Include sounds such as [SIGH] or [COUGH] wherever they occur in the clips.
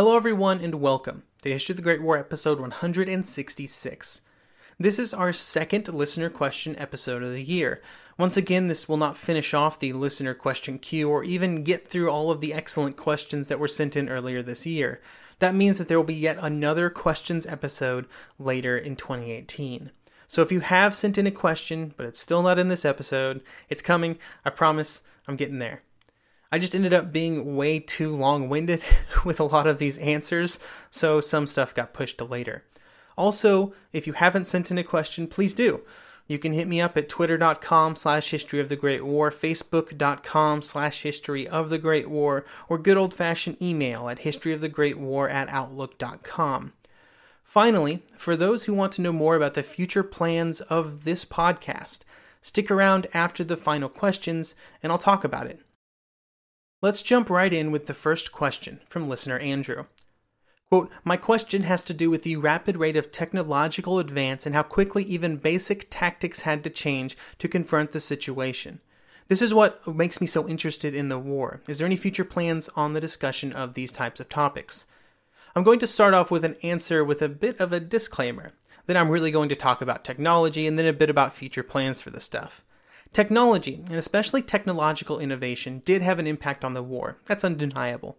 Hello, everyone, and welcome to History of the Great War episode 166. This is our second listener question episode of the year. Once again, this will not finish off the listener question queue or even get through all of the excellent questions that were sent in earlier this year. That means that there will be yet another questions episode later in 2018. So if you have sent in a question, but it's still not in this episode, it's coming. I promise I'm getting there. I just ended up being way too long winded [LAUGHS] with a lot of these answers, so some stuff got pushed to later. Also, if you haven't sent in a question, please do. You can hit me up at twitter.com slash history of the Great War, facebook.com slash history of the Great War, or good old fashioned email at historyofthegreatwar at outlook.com. Finally, for those who want to know more about the future plans of this podcast, stick around after the final questions and I'll talk about it. Let's jump right in with the first question from listener Andrew. Quote, My question has to do with the rapid rate of technological advance and how quickly even basic tactics had to change to confront the situation. This is what makes me so interested in the war. Is there any future plans on the discussion of these types of topics? I'm going to start off with an answer with a bit of a disclaimer. Then I'm really going to talk about technology and then a bit about future plans for the stuff. Technology, and especially technological innovation, did have an impact on the war. That's undeniable.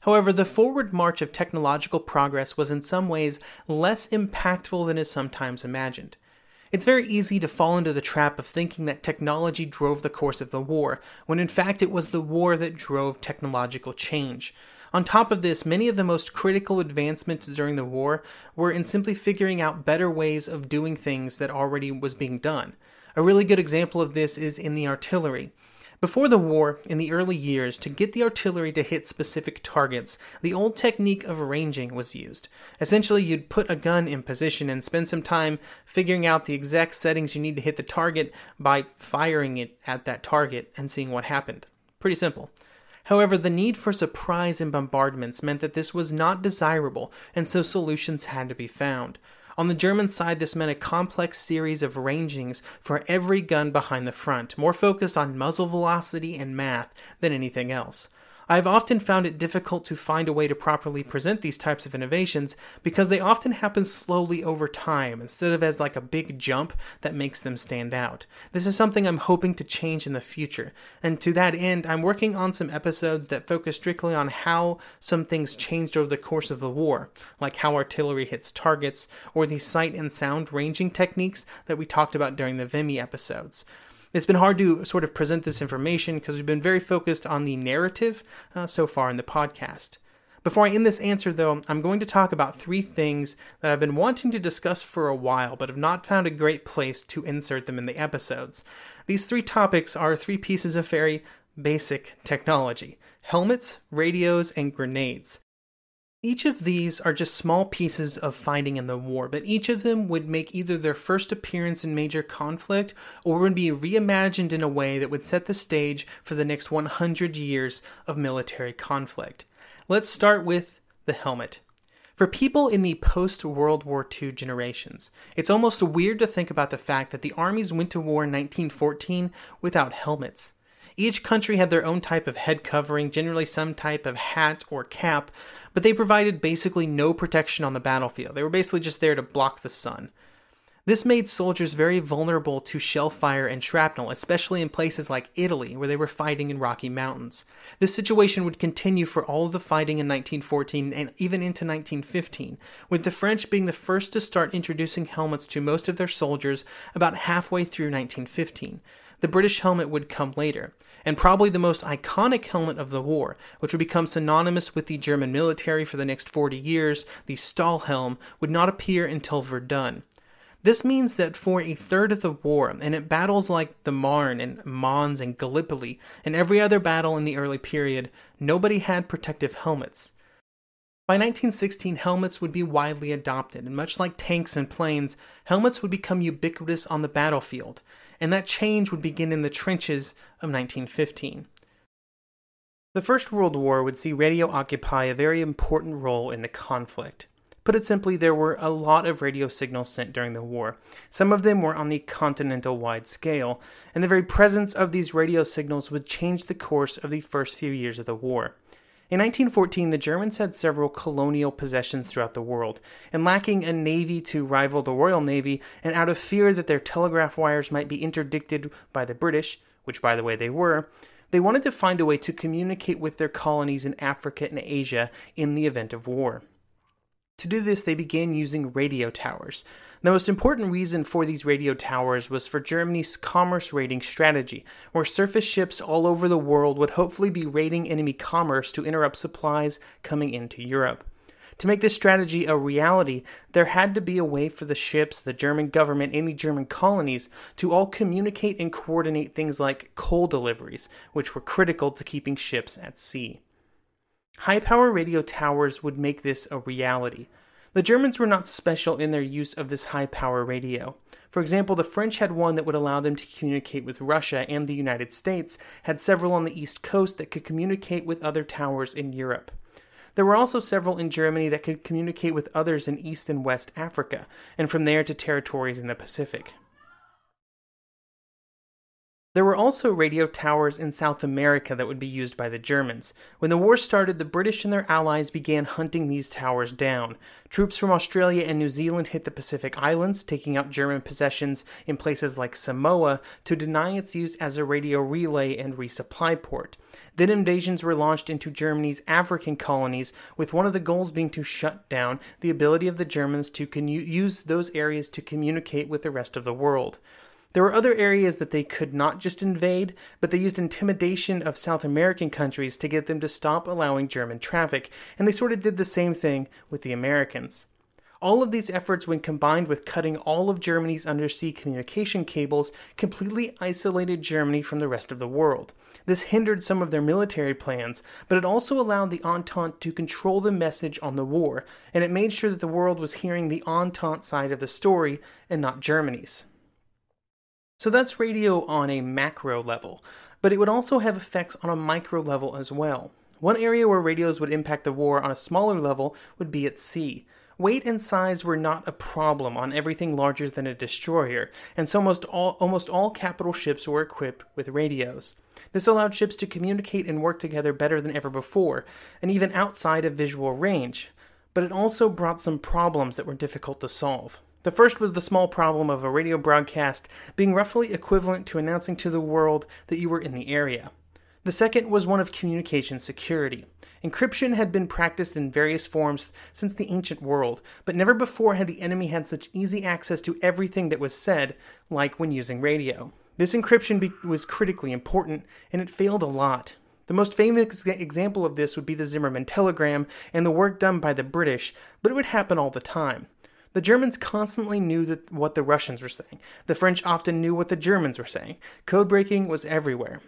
However, the forward march of technological progress was in some ways less impactful than is sometimes imagined. It's very easy to fall into the trap of thinking that technology drove the course of the war, when in fact it was the war that drove technological change. On top of this, many of the most critical advancements during the war were in simply figuring out better ways of doing things that already was being done. A really good example of this is in the artillery. Before the war, in the early years, to get the artillery to hit specific targets, the old technique of ranging was used. Essentially, you'd put a gun in position and spend some time figuring out the exact settings you need to hit the target by firing it at that target and seeing what happened. Pretty simple. However, the need for surprise and bombardments meant that this was not desirable, and so solutions had to be found. On the German side, this meant a complex series of rangings for every gun behind the front, more focused on muzzle velocity and math than anything else. I've often found it difficult to find a way to properly present these types of innovations because they often happen slowly over time instead of as like a big jump that makes them stand out. This is something I'm hoping to change in the future, and to that end, I'm working on some episodes that focus strictly on how some things changed over the course of the war, like how artillery hits targets, or the sight and sound ranging techniques that we talked about during the Vimy episodes. It's been hard to sort of present this information because we've been very focused on the narrative uh, so far in the podcast. Before I end this answer, though, I'm going to talk about three things that I've been wanting to discuss for a while, but have not found a great place to insert them in the episodes. These three topics are three pieces of very basic technology helmets, radios, and grenades. Each of these are just small pieces of fighting in the war, but each of them would make either their first appearance in major conflict or would be reimagined in a way that would set the stage for the next 100 years of military conflict. Let's start with the helmet. For people in the post World War II generations, it's almost weird to think about the fact that the armies went to war in 1914 without helmets. Each country had their own type of head covering, generally some type of hat or cap, but they provided basically no protection on the battlefield. They were basically just there to block the sun. This made soldiers very vulnerable to shell fire and shrapnel, especially in places like Italy, where they were fighting in Rocky Mountains. This situation would continue for all of the fighting in 1914 and even into 1915, with the French being the first to start introducing helmets to most of their soldiers about halfway through 1915. The British helmet would come later, and probably the most iconic helmet of the war, which would become synonymous with the German military for the next 40 years, the Stahlhelm, would not appear until Verdun. This means that for a third of the war, and at battles like the Marne and Mons and Gallipoli, and every other battle in the early period, nobody had protective helmets. By 1916, helmets would be widely adopted, and much like tanks and planes, helmets would become ubiquitous on the battlefield, and that change would begin in the trenches of 1915. The First World War would see radio occupy a very important role in the conflict. Put it simply, there were a lot of radio signals sent during the war. Some of them were on the continental wide scale, and the very presence of these radio signals would change the course of the first few years of the war. In 1914, the Germans had several colonial possessions throughout the world, and lacking a navy to rival the Royal Navy, and out of fear that their telegraph wires might be interdicted by the British, which by the way they were, they wanted to find a way to communicate with their colonies in Africa and Asia in the event of war. To do this, they began using radio towers. The most important reason for these radio towers was for Germany's commerce raiding strategy, where surface ships all over the world would hopefully be raiding enemy commerce to interrupt supplies coming into Europe. To make this strategy a reality, there had to be a way for the ships, the German government, and the German colonies to all communicate and coordinate things like coal deliveries, which were critical to keeping ships at sea. High power radio towers would make this a reality. The Germans were not special in their use of this high power radio. For example, the French had one that would allow them to communicate with Russia, and the United States had several on the East Coast that could communicate with other towers in Europe. There were also several in Germany that could communicate with others in East and West Africa, and from there to territories in the Pacific. There were also radio towers in South America that would be used by the Germans. When the war started, the British and their allies began hunting these towers down. Troops from Australia and New Zealand hit the Pacific Islands, taking out German possessions in places like Samoa to deny its use as a radio relay and resupply port. Then invasions were launched into Germany's African colonies, with one of the goals being to shut down the ability of the Germans to con- use those areas to communicate with the rest of the world. There were other areas that they could not just invade, but they used intimidation of South American countries to get them to stop allowing German traffic, and they sort of did the same thing with the Americans. All of these efforts, when combined with cutting all of Germany's undersea communication cables, completely isolated Germany from the rest of the world. This hindered some of their military plans, but it also allowed the Entente to control the message on the war, and it made sure that the world was hearing the Entente side of the story and not Germany's. So that's radio on a macro level, but it would also have effects on a micro level as well. One area where radios would impact the war on a smaller level would be at sea. Weight and size were not a problem on everything larger than a destroyer, and so almost all, almost all capital ships were equipped with radios. This allowed ships to communicate and work together better than ever before, and even outside of visual range. But it also brought some problems that were difficult to solve. The first was the small problem of a radio broadcast being roughly equivalent to announcing to the world that you were in the area. The second was one of communication security. Encryption had been practiced in various forms since the ancient world, but never before had the enemy had such easy access to everything that was said, like when using radio. This encryption be- was critically important, and it failed a lot. The most famous example of this would be the Zimmermann telegram and the work done by the British, but it would happen all the time. The Germans constantly knew that what the Russians were saying. The French often knew what the Germans were saying. Code breaking was everywhere.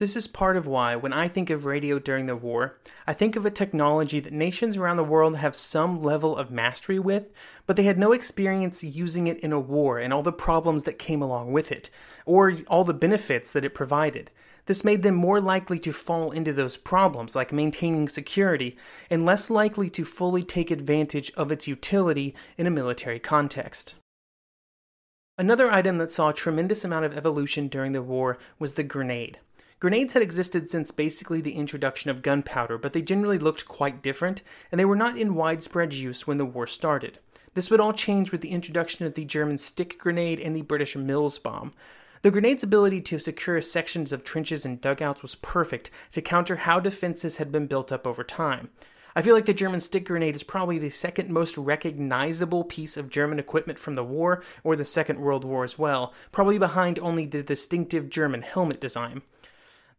This is part of why, when I think of radio during the war, I think of a technology that nations around the world have some level of mastery with, but they had no experience using it in a war and all the problems that came along with it, or all the benefits that it provided. This made them more likely to fall into those problems, like maintaining security, and less likely to fully take advantage of its utility in a military context. Another item that saw a tremendous amount of evolution during the war was the grenade. Grenades had existed since basically the introduction of gunpowder, but they generally looked quite different, and they were not in widespread use when the war started. This would all change with the introduction of the German stick grenade and the British Mills bomb. The grenade's ability to secure sections of trenches and dugouts was perfect to counter how defenses had been built up over time. I feel like the German stick grenade is probably the second most recognizable piece of German equipment from the war, or the Second World War as well, probably behind only the distinctive German helmet design.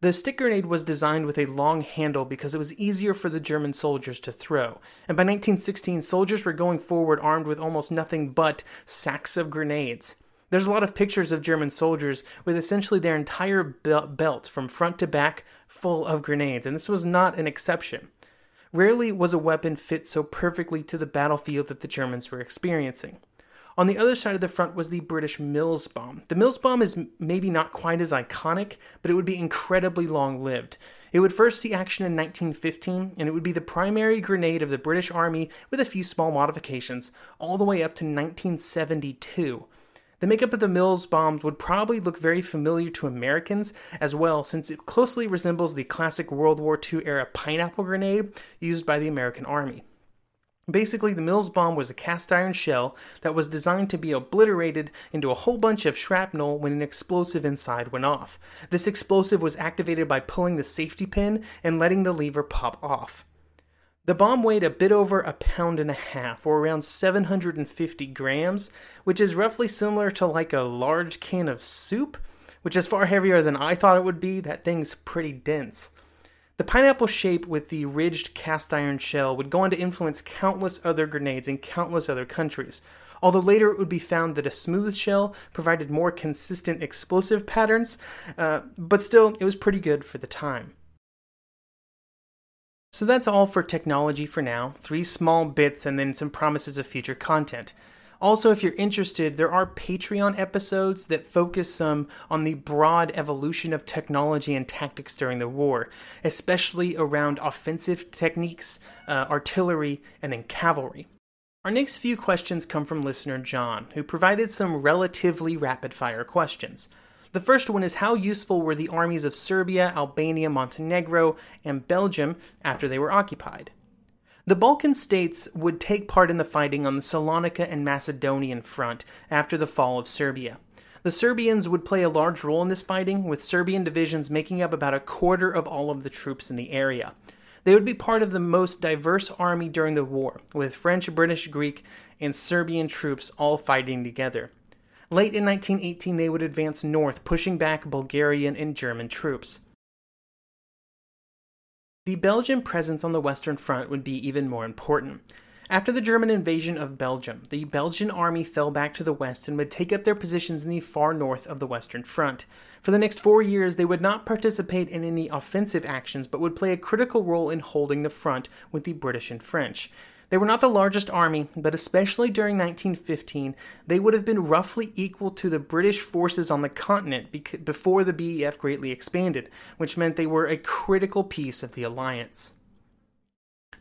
The stick grenade was designed with a long handle because it was easier for the German soldiers to throw, and by 1916, soldiers were going forward armed with almost nothing but sacks of grenades. There's a lot of pictures of German soldiers with essentially their entire belt from front to back full of grenades, and this was not an exception. Rarely was a weapon fit so perfectly to the battlefield that the Germans were experiencing. On the other side of the front was the British Mills bomb. The Mills bomb is maybe not quite as iconic, but it would be incredibly long lived. It would first see action in 1915, and it would be the primary grenade of the British Army with a few small modifications, all the way up to 1972. The makeup of the Mills bombs would probably look very familiar to Americans as well, since it closely resembles the classic World War II era pineapple grenade used by the American Army. Basically, the Mills bomb was a cast iron shell that was designed to be obliterated into a whole bunch of shrapnel when an explosive inside went off. This explosive was activated by pulling the safety pin and letting the lever pop off. The bomb weighed a bit over a pound and a half, or around 750 grams, which is roughly similar to like a large can of soup, which is far heavier than I thought it would be. That thing's pretty dense. The pineapple shape with the ridged cast iron shell would go on to influence countless other grenades in countless other countries, although later it would be found that a smooth shell provided more consistent explosive patterns, uh, but still, it was pretty good for the time. So that's all for technology for now. Three small bits and then some promises of future content. Also, if you're interested, there are Patreon episodes that focus um, on the broad evolution of technology and tactics during the war, especially around offensive techniques, uh, artillery, and then cavalry. Our next few questions come from listener John, who provided some relatively rapid fire questions. The first one is how useful were the armies of Serbia, Albania, Montenegro, and Belgium after they were occupied? The Balkan states would take part in the fighting on the Salonika and Macedonian front after the fall of Serbia. The Serbians would play a large role in this fighting, with Serbian divisions making up about a quarter of all of the troops in the area. They would be part of the most diverse army during the war, with French, British, Greek, and Serbian troops all fighting together. Late in 1918, they would advance north, pushing back Bulgarian and German troops. The Belgian presence on the Western Front would be even more important. After the German invasion of Belgium, the Belgian army fell back to the west and would take up their positions in the far north of the Western Front. For the next four years, they would not participate in any offensive actions, but would play a critical role in holding the front with the British and French. They were not the largest army, but especially during 1915, they would have been roughly equal to the British forces on the continent before the BEF greatly expanded, which meant they were a critical piece of the alliance.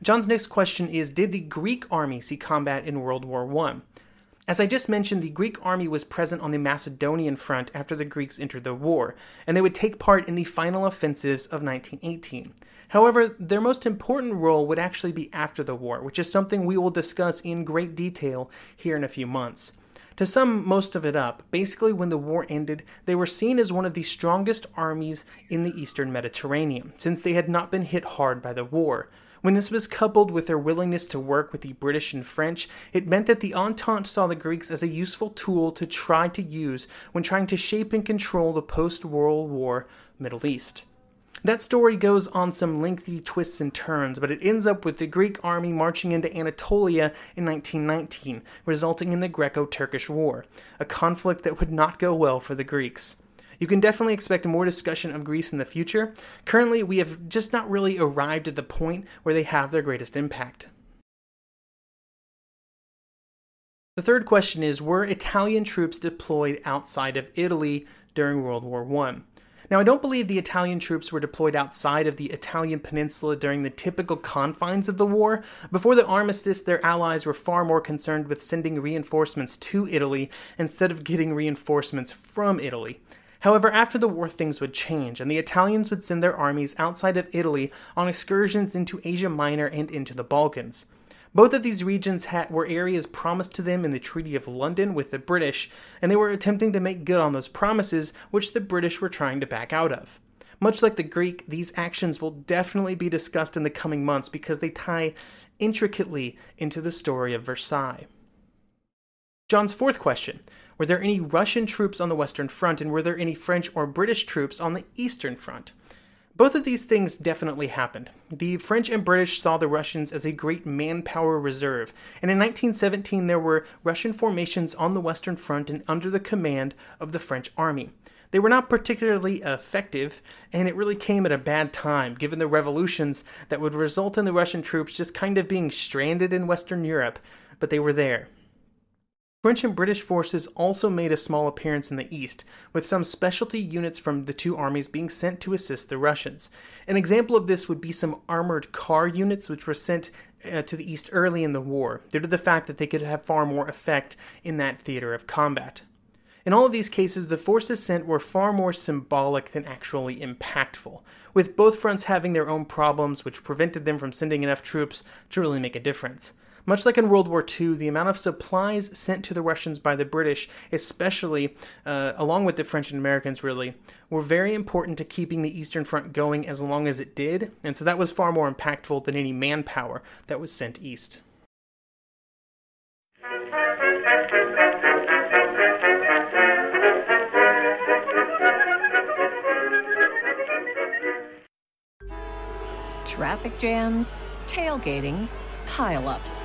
John's next question is Did the Greek army see combat in World War I? As I just mentioned, the Greek army was present on the Macedonian front after the Greeks entered the war, and they would take part in the final offensives of 1918. However, their most important role would actually be after the war, which is something we will discuss in great detail here in a few months. To sum most of it up, basically when the war ended, they were seen as one of the strongest armies in the eastern Mediterranean, since they had not been hit hard by the war. When this was coupled with their willingness to work with the British and French, it meant that the Entente saw the Greeks as a useful tool to try to use when trying to shape and control the post World War Middle East. That story goes on some lengthy twists and turns, but it ends up with the Greek army marching into Anatolia in 1919, resulting in the Greco Turkish War, a conflict that would not go well for the Greeks. You can definitely expect more discussion of Greece in the future. Currently, we have just not really arrived at the point where they have their greatest impact. The third question is Were Italian troops deployed outside of Italy during World War I? Now, I don't believe the Italian troops were deployed outside of the Italian peninsula during the typical confines of the war. Before the armistice, their allies were far more concerned with sending reinforcements to Italy instead of getting reinforcements from Italy. However, after the war, things would change, and the Italians would send their armies outside of Italy on excursions into Asia Minor and into the Balkans. Both of these regions had, were areas promised to them in the Treaty of London with the British, and they were attempting to make good on those promises, which the British were trying to back out of. Much like the Greek, these actions will definitely be discussed in the coming months because they tie intricately into the story of Versailles. John's fourth question Were there any Russian troops on the Western Front, and were there any French or British troops on the Eastern Front? Both of these things definitely happened. The French and British saw the Russians as a great manpower reserve, and in 1917 there were Russian formations on the Western Front and under the command of the French army. They were not particularly effective, and it really came at a bad time, given the revolutions that would result in the Russian troops just kind of being stranded in Western Europe, but they were there. French and British forces also made a small appearance in the east, with some specialty units from the two armies being sent to assist the Russians. An example of this would be some armored car units, which were sent uh, to the east early in the war, due to the fact that they could have far more effect in that theater of combat. In all of these cases, the forces sent were far more symbolic than actually impactful, with both fronts having their own problems which prevented them from sending enough troops to really make a difference. Much like in World War II, the amount of supplies sent to the Russians by the British, especially uh, along with the French and Americans, really, were very important to keeping the Eastern Front going as long as it did, and so that was far more impactful than any manpower that was sent east. Traffic jams, tailgating, pileups.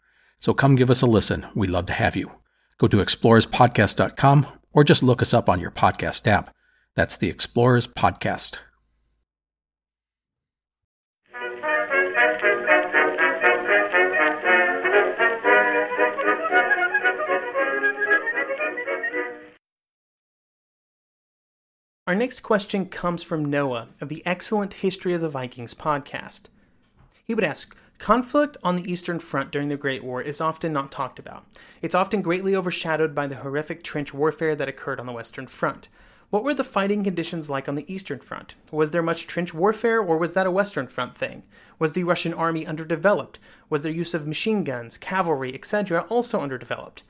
So come give us a listen. We'd love to have you. Go to explorerspodcast.com or just look us up on your podcast app. That's the Explorers Podcast. Our next question comes from Noah of the excellent History of the Vikings podcast. He would ask Conflict on the Eastern Front during the Great War is often not talked about. It's often greatly overshadowed by the horrific trench warfare that occurred on the Western Front. What were the fighting conditions like on the Eastern Front? Was there much trench warfare, or was that a Western Front thing? Was the Russian army underdeveloped? Was their use of machine guns, cavalry, etc. also underdeveloped?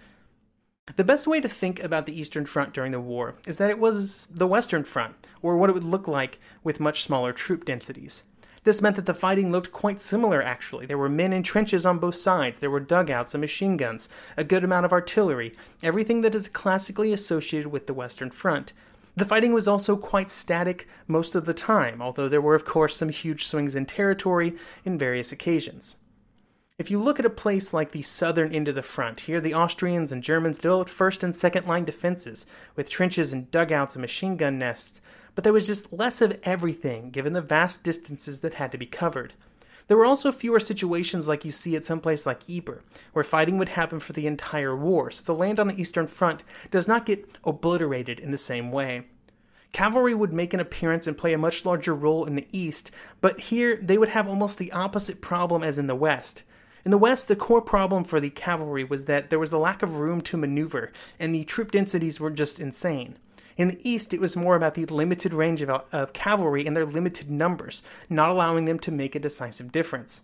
The best way to think about the Eastern Front during the war is that it was the Western Front, or what it would look like with much smaller troop densities. This meant that the fighting looked quite similar, actually. There were men in trenches on both sides, there were dugouts and machine guns, a good amount of artillery, everything that is classically associated with the Western Front. The fighting was also quite static most of the time, although there were, of course, some huge swings in territory in various occasions. If you look at a place like the southern end of the front, here the Austrians and Germans developed first and second line defenses, with trenches and dugouts and machine gun nests, but there was just less of everything given the vast distances that had to be covered. There were also fewer situations like you see at some place like Ypres, where fighting would happen for the entire war, so the land on the Eastern Front does not get obliterated in the same way. Cavalry would make an appearance and play a much larger role in the East, but here they would have almost the opposite problem as in the West. In the West, the core problem for the cavalry was that there was a lack of room to maneuver, and the troop densities were just insane. In the East, it was more about the limited range of, of, cavalry and their limited numbers, not allowing them to make a decisive difference.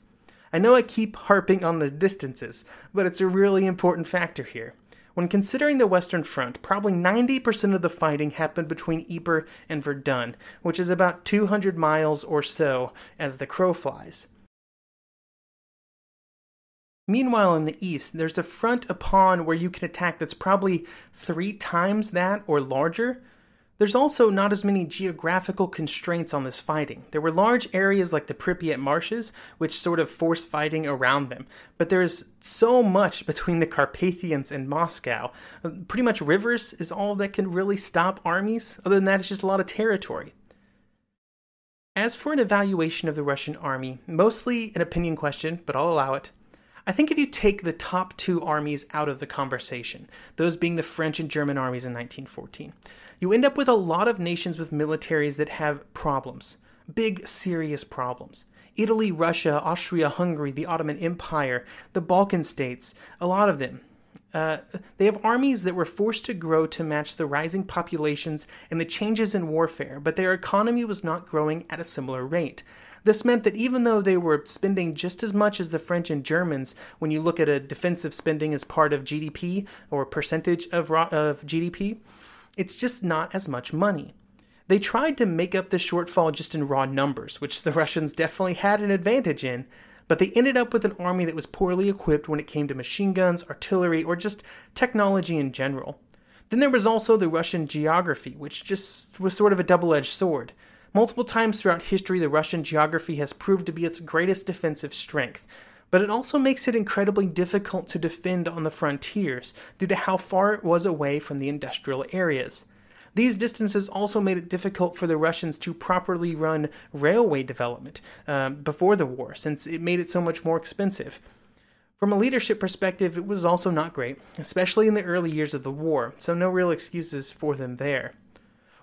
I know I keep harping on the distances, but it's a really important factor here. When considering the Western Front, probably 90% of the fighting happened between Ypres and Verdun, which is about 200 miles or so as the crow flies. Meanwhile, in the east, there's a front upon where you can attack that's probably three times that or larger, there's also not as many geographical constraints on this fighting. There were large areas like the Pripyat marshes, which sort of forced fighting around them, but there's so much between the Carpathians and Moscow. Uh, pretty much rivers is all that can really stop armies. Other than that, it's just a lot of territory. As for an evaluation of the Russian army, mostly an opinion question, but I'll allow it. I think if you take the top two armies out of the conversation, those being the French and German armies in 1914, you end up with a lot of nations with militaries that have problems. Big, serious problems. Italy, Russia, Austria Hungary, the Ottoman Empire, the Balkan states, a lot of them. Uh, they have armies that were forced to grow to match the rising populations and the changes in warfare, but their economy was not growing at a similar rate. This meant that even though they were spending just as much as the French and Germans, when you look at a defensive spending as part of GDP or percentage of, of GDP, it's just not as much money. They tried to make up the shortfall just in raw numbers, which the Russians definitely had an advantage in, but they ended up with an army that was poorly equipped when it came to machine guns, artillery, or just technology in general. Then there was also the Russian geography, which just was sort of a double edged sword. Multiple times throughout history, the Russian geography has proved to be its greatest defensive strength, but it also makes it incredibly difficult to defend on the frontiers due to how far it was away from the industrial areas. These distances also made it difficult for the Russians to properly run railway development uh, before the war, since it made it so much more expensive. From a leadership perspective, it was also not great, especially in the early years of the war, so no real excuses for them there.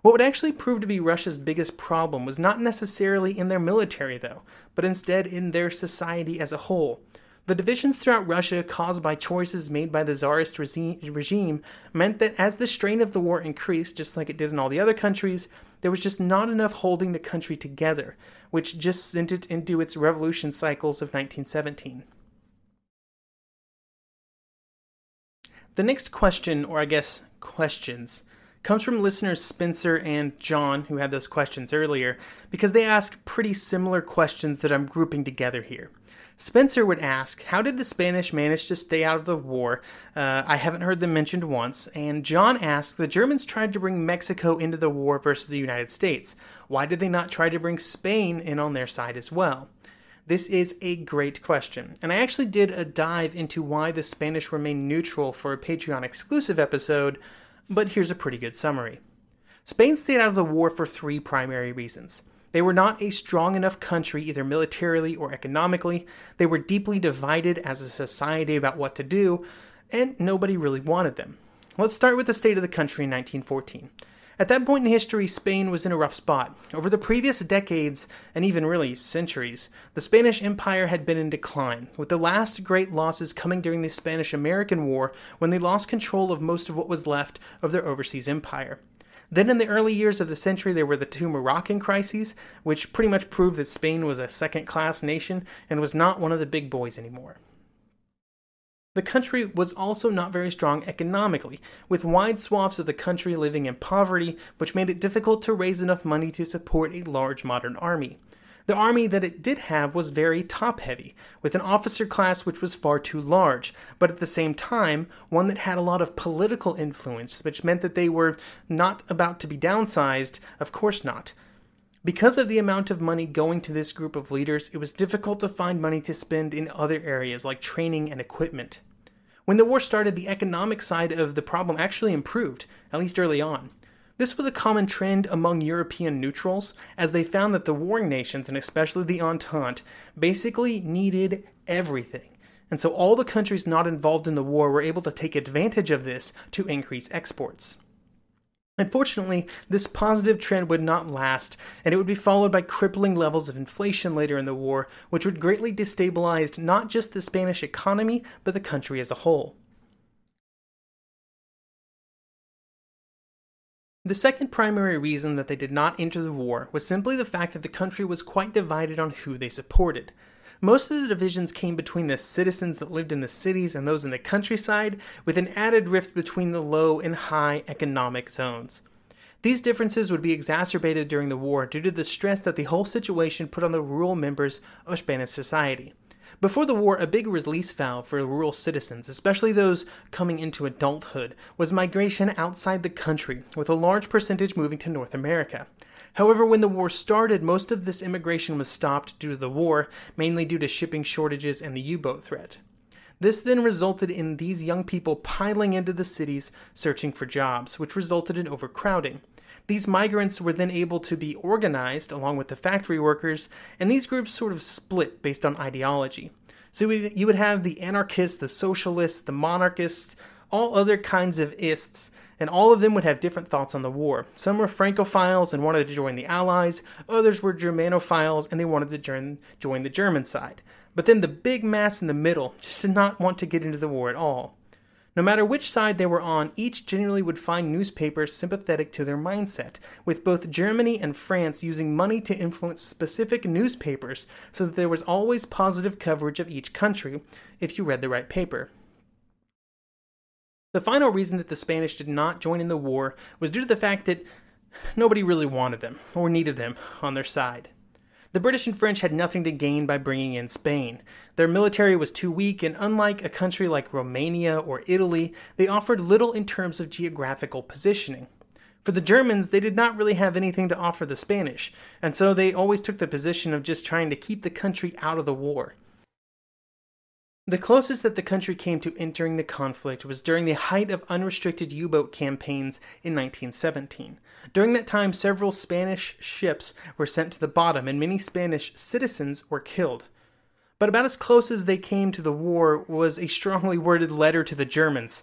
What would actually prove to be Russia's biggest problem was not necessarily in their military, though, but instead in their society as a whole. The divisions throughout Russia caused by choices made by the Tsarist regime meant that as the strain of the war increased, just like it did in all the other countries, there was just not enough holding the country together, which just sent it into its revolution cycles of 1917. The next question, or I guess questions, comes from listeners Spencer and John, who had those questions earlier, because they ask pretty similar questions that I'm grouping together here. Spencer would ask, How did the Spanish manage to stay out of the war? Uh, I haven't heard them mentioned once. And John asks, The Germans tried to bring Mexico into the war versus the United States. Why did they not try to bring Spain in on their side as well? This is a great question, and I actually did a dive into why the Spanish remained neutral for a Patreon exclusive episode, but here's a pretty good summary. Spain stayed out of the war for three primary reasons. They were not a strong enough country, either militarily or economically. They were deeply divided as a society about what to do, and nobody really wanted them. Let's start with the state of the country in 1914. At that point in history, Spain was in a rough spot. Over the previous decades, and even really centuries, the Spanish Empire had been in decline, with the last great losses coming during the Spanish American War when they lost control of most of what was left of their overseas empire. Then, in the early years of the century, there were the two Moroccan crises, which pretty much proved that Spain was a second class nation and was not one of the big boys anymore. The country was also not very strong economically, with wide swaths of the country living in poverty, which made it difficult to raise enough money to support a large modern army. The army that it did have was very top heavy, with an officer class which was far too large, but at the same time, one that had a lot of political influence, which meant that they were not about to be downsized, of course not. Because of the amount of money going to this group of leaders, it was difficult to find money to spend in other areas like training and equipment. When the war started, the economic side of the problem actually improved, at least early on. This was a common trend among European neutrals, as they found that the warring nations, and especially the Entente, basically needed everything. And so all the countries not involved in the war were able to take advantage of this to increase exports. Unfortunately, this positive trend would not last, and it would be followed by crippling levels of inflation later in the war, which would greatly destabilize not just the Spanish economy, but the country as a whole. The second primary reason that they did not enter the war was simply the fact that the country was quite divided on who they supported. Most of the divisions came between the citizens that lived in the cities and those in the countryside, with an added rift between the low and high economic zones. These differences would be exacerbated during the war due to the stress that the whole situation put on the rural members of Spanish society. Before the war, a big release valve for rural citizens, especially those coming into adulthood, was migration outside the country, with a large percentage moving to North America. However, when the war started, most of this immigration was stopped due to the war, mainly due to shipping shortages and the U boat threat. This then resulted in these young people piling into the cities searching for jobs, which resulted in overcrowding. These migrants were then able to be organized along with the factory workers, and these groups sort of split based on ideology. So you would have the anarchists, the socialists, the monarchists, all other kinds of ists, and all of them would have different thoughts on the war. Some were Francophiles and wanted to join the Allies, others were Germanophiles and they wanted to join, join the German side. But then the big mass in the middle just did not want to get into the war at all. No matter which side they were on, each generally would find newspapers sympathetic to their mindset, with both Germany and France using money to influence specific newspapers so that there was always positive coverage of each country if you read the right paper. The final reason that the Spanish did not join in the war was due to the fact that nobody really wanted them or needed them on their side. The British and French had nothing to gain by bringing in Spain. Their military was too weak, and unlike a country like Romania or Italy, they offered little in terms of geographical positioning. For the Germans, they did not really have anything to offer the Spanish, and so they always took the position of just trying to keep the country out of the war. The closest that the country came to entering the conflict was during the height of unrestricted U boat campaigns in 1917. During that time, several Spanish ships were sent to the bottom and many Spanish citizens were killed. But about as close as they came to the war was a strongly worded letter to the Germans.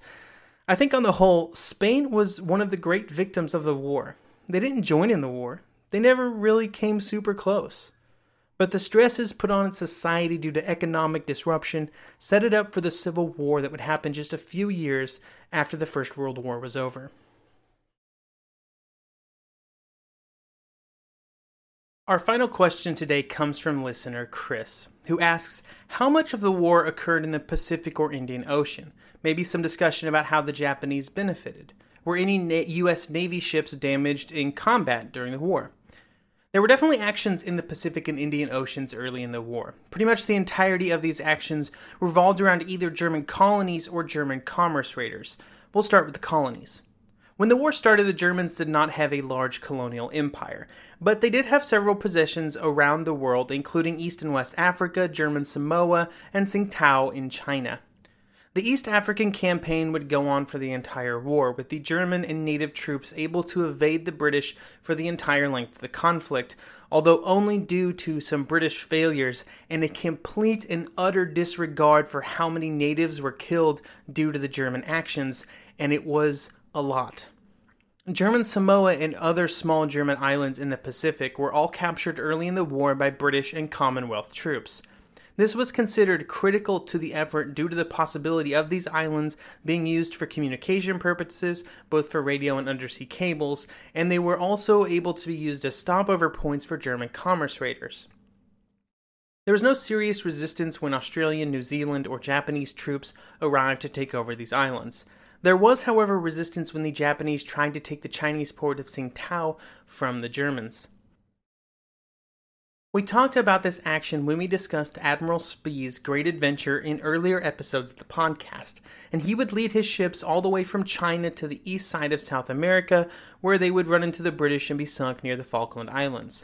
I think, on the whole, Spain was one of the great victims of the war. They didn't join in the war, they never really came super close. But the stresses put on society due to economic disruption set it up for the civil war that would happen just a few years after the First World War was over. Our final question today comes from listener Chris, who asks How much of the war occurred in the Pacific or Indian Ocean? Maybe some discussion about how the Japanese benefited. Were any U.S. Navy ships damaged in combat during the war? There were definitely actions in the Pacific and Indian Oceans early in the war. Pretty much the entirety of these actions revolved around either German colonies or German commerce raiders. We'll start with the colonies. When the war started, the Germans did not have a large colonial empire, but they did have several possessions around the world, including East and West Africa, German Samoa, and Tsingtao in China. The East African campaign would go on for the entire war, with the German and native troops able to evade the British for the entire length of the conflict, although only due to some British failures and a complete and utter disregard for how many natives were killed due to the German actions, and it was a lot. German Samoa and other small German islands in the Pacific were all captured early in the war by British and Commonwealth troops. This was considered critical to the effort due to the possibility of these islands being used for communication purposes, both for radio and undersea cables, and they were also able to be used as stopover points for German commerce raiders. There was no serious resistance when Australian, New Zealand, or Japanese troops arrived to take over these islands. There was, however, resistance when the Japanese tried to take the Chinese port of Tsingtao from the Germans. We talked about this action when we discussed Admiral Spee's great adventure in earlier episodes of the podcast, and he would lead his ships all the way from China to the east side of South America, where they would run into the British and be sunk near the Falkland Islands.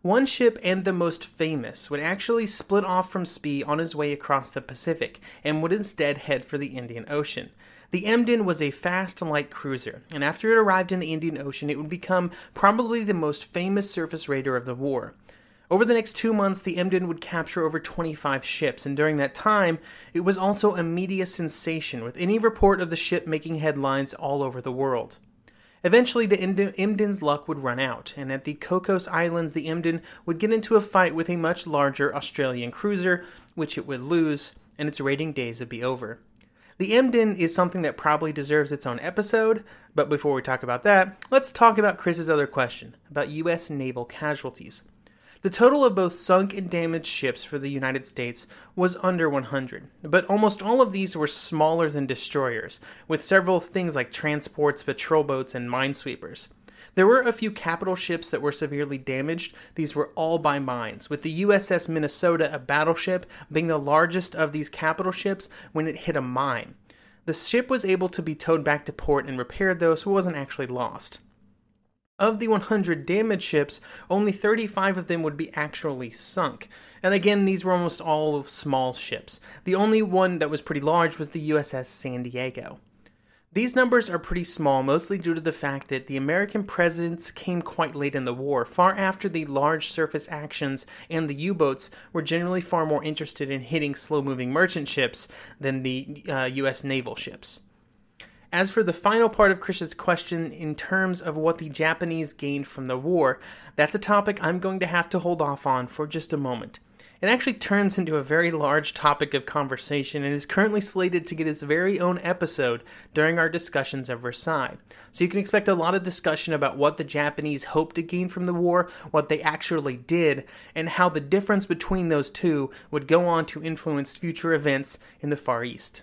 One ship, and the most famous, would actually split off from Spee on his way across the Pacific and would instead head for the Indian Ocean. The Emden was a fast light cruiser, and after it arrived in the Indian Ocean, it would become probably the most famous surface raider of the war. Over the next two months, the Emden would capture over 25 ships, and during that time, it was also a media sensation, with any report of the ship making headlines all over the world. Eventually, the Emden's luck would run out, and at the Cocos Islands, the Emden would get into a fight with a much larger Australian cruiser, which it would lose, and its raiding days would be over. The Emden is something that probably deserves its own episode, but before we talk about that, let's talk about Chris's other question about U.S. naval casualties. The total of both sunk and damaged ships for the United States was under 100, but almost all of these were smaller than destroyers, with several things like transports, patrol boats, and minesweepers. There were a few capital ships that were severely damaged. These were all by mines, with the USS Minnesota, a battleship, being the largest of these capital ships when it hit a mine. The ship was able to be towed back to port and repaired, though, so it wasn't actually lost. Of the 100 damaged ships, only 35 of them would be actually sunk. And again, these were almost all small ships. The only one that was pretty large was the USS San Diego. These numbers are pretty small, mostly due to the fact that the American presence came quite late in the war, far after the large surface actions, and the U boats were generally far more interested in hitting slow moving merchant ships than the uh, US naval ships. As for the final part of Chris's question, in terms of what the Japanese gained from the war, that's a topic I'm going to have to hold off on for just a moment. It actually turns into a very large topic of conversation and is currently slated to get its very own episode during our discussions of Versailles. So you can expect a lot of discussion about what the Japanese hoped to gain from the war, what they actually did, and how the difference between those two would go on to influence future events in the Far East.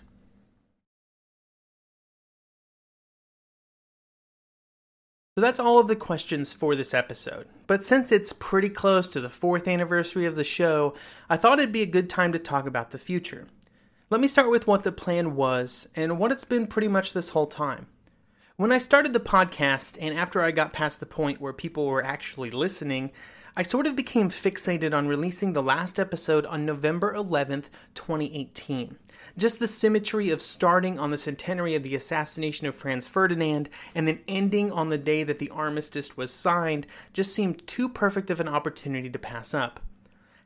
So that's all of the questions for this episode. But since it's pretty close to the fourth anniversary of the show, I thought it'd be a good time to talk about the future. Let me start with what the plan was and what it's been pretty much this whole time. When I started the podcast, and after I got past the point where people were actually listening, I sort of became fixated on releasing the last episode on November 11th, 2018. Just the symmetry of starting on the centenary of the assassination of Franz Ferdinand and then ending on the day that the armistice was signed just seemed too perfect of an opportunity to pass up.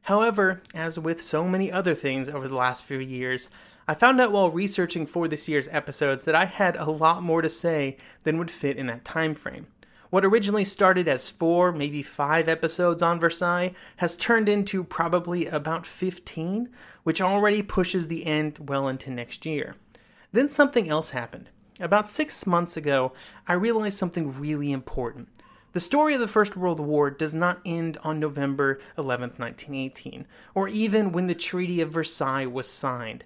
However, as with so many other things over the last few years, I found out while researching for this year's episodes that I had a lot more to say than would fit in that time frame. What originally started as four, maybe five episodes on Versailles has turned into probably about 15, which already pushes the end well into next year. Then something else happened. About six months ago, I realized something really important. The story of the First World War does not end on November 11, 1918, or even when the Treaty of Versailles was signed.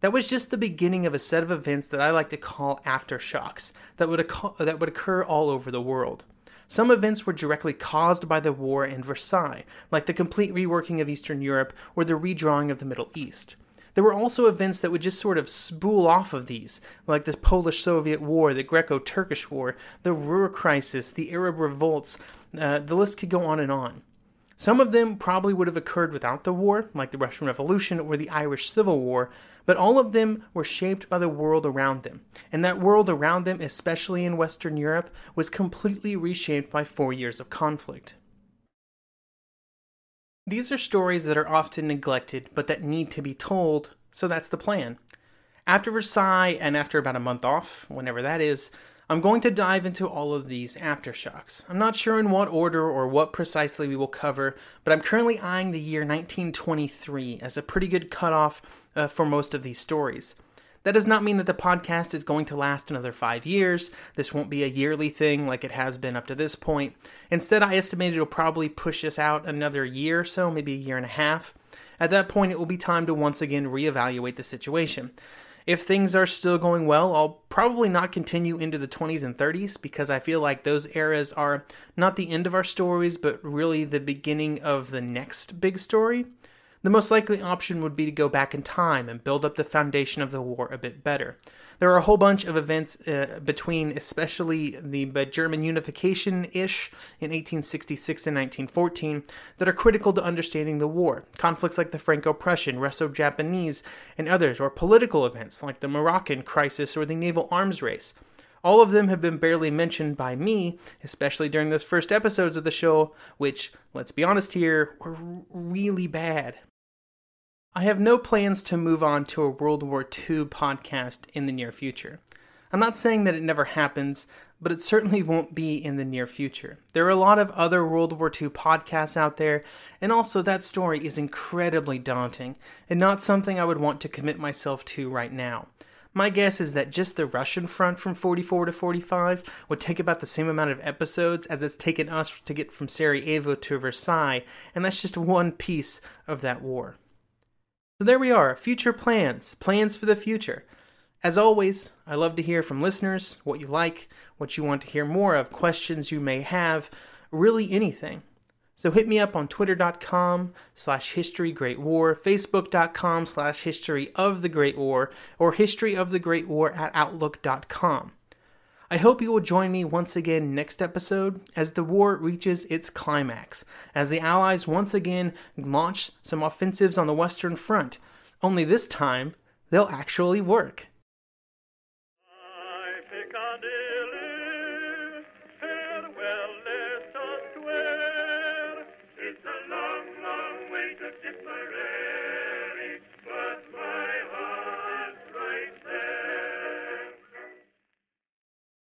That was just the beginning of a set of events that I like to call aftershocks that would, occur, that would occur all over the world. Some events were directly caused by the war and Versailles, like the complete reworking of Eastern Europe or the redrawing of the Middle East. There were also events that would just sort of spool off of these, like the Polish Soviet War, the Greco Turkish War, the Ruhr Crisis, the Arab revolts, uh, the list could go on and on. Some of them probably would have occurred without the war, like the Russian Revolution or the Irish Civil War, but all of them were shaped by the world around them. And that world around them, especially in Western Europe, was completely reshaped by four years of conflict. These are stories that are often neglected, but that need to be told, so that's the plan. After Versailles, and after about a month off, whenever that is, I'm going to dive into all of these aftershocks. I'm not sure in what order or what precisely we will cover, but I'm currently eyeing the year 1923 as a pretty good cutoff uh, for most of these stories. That does not mean that the podcast is going to last another five years. This won't be a yearly thing like it has been up to this point. Instead, I estimate it'll probably push us out another year or so, maybe a year and a half. At that point, it will be time to once again reevaluate the situation. If things are still going well, I'll probably not continue into the 20s and 30s because I feel like those eras are not the end of our stories, but really the beginning of the next big story. The most likely option would be to go back in time and build up the foundation of the war a bit better. There are a whole bunch of events uh, between, especially the German unification ish in 1866 and 1914, that are critical to understanding the war. Conflicts like the Franco Prussian, Russo Japanese, and others, or political events like the Moroccan crisis or the naval arms race. All of them have been barely mentioned by me, especially during those first episodes of the show, which, let's be honest here, were really bad. I have no plans to move on to a World War II podcast in the near future. I'm not saying that it never happens, but it certainly won't be in the near future. There are a lot of other World War II podcasts out there, and also that story is incredibly daunting and not something I would want to commit myself to right now. My guess is that just the Russian front from 44 to 45 would take about the same amount of episodes as it's taken us to get from Sarajevo to Versailles, and that's just one piece of that war. So there we are, future plans, plans for the future. As always, I love to hear from listeners what you like, what you want to hear more of, questions you may have, really anything. So hit me up on twitter.com slash history great war, facebook.com slash history of the great war, or history of the great war at outlook.com. I hope you will join me once again next episode as the war reaches its climax, as the Allies once again launch some offensives on the Western Front. Only this time, they'll actually work.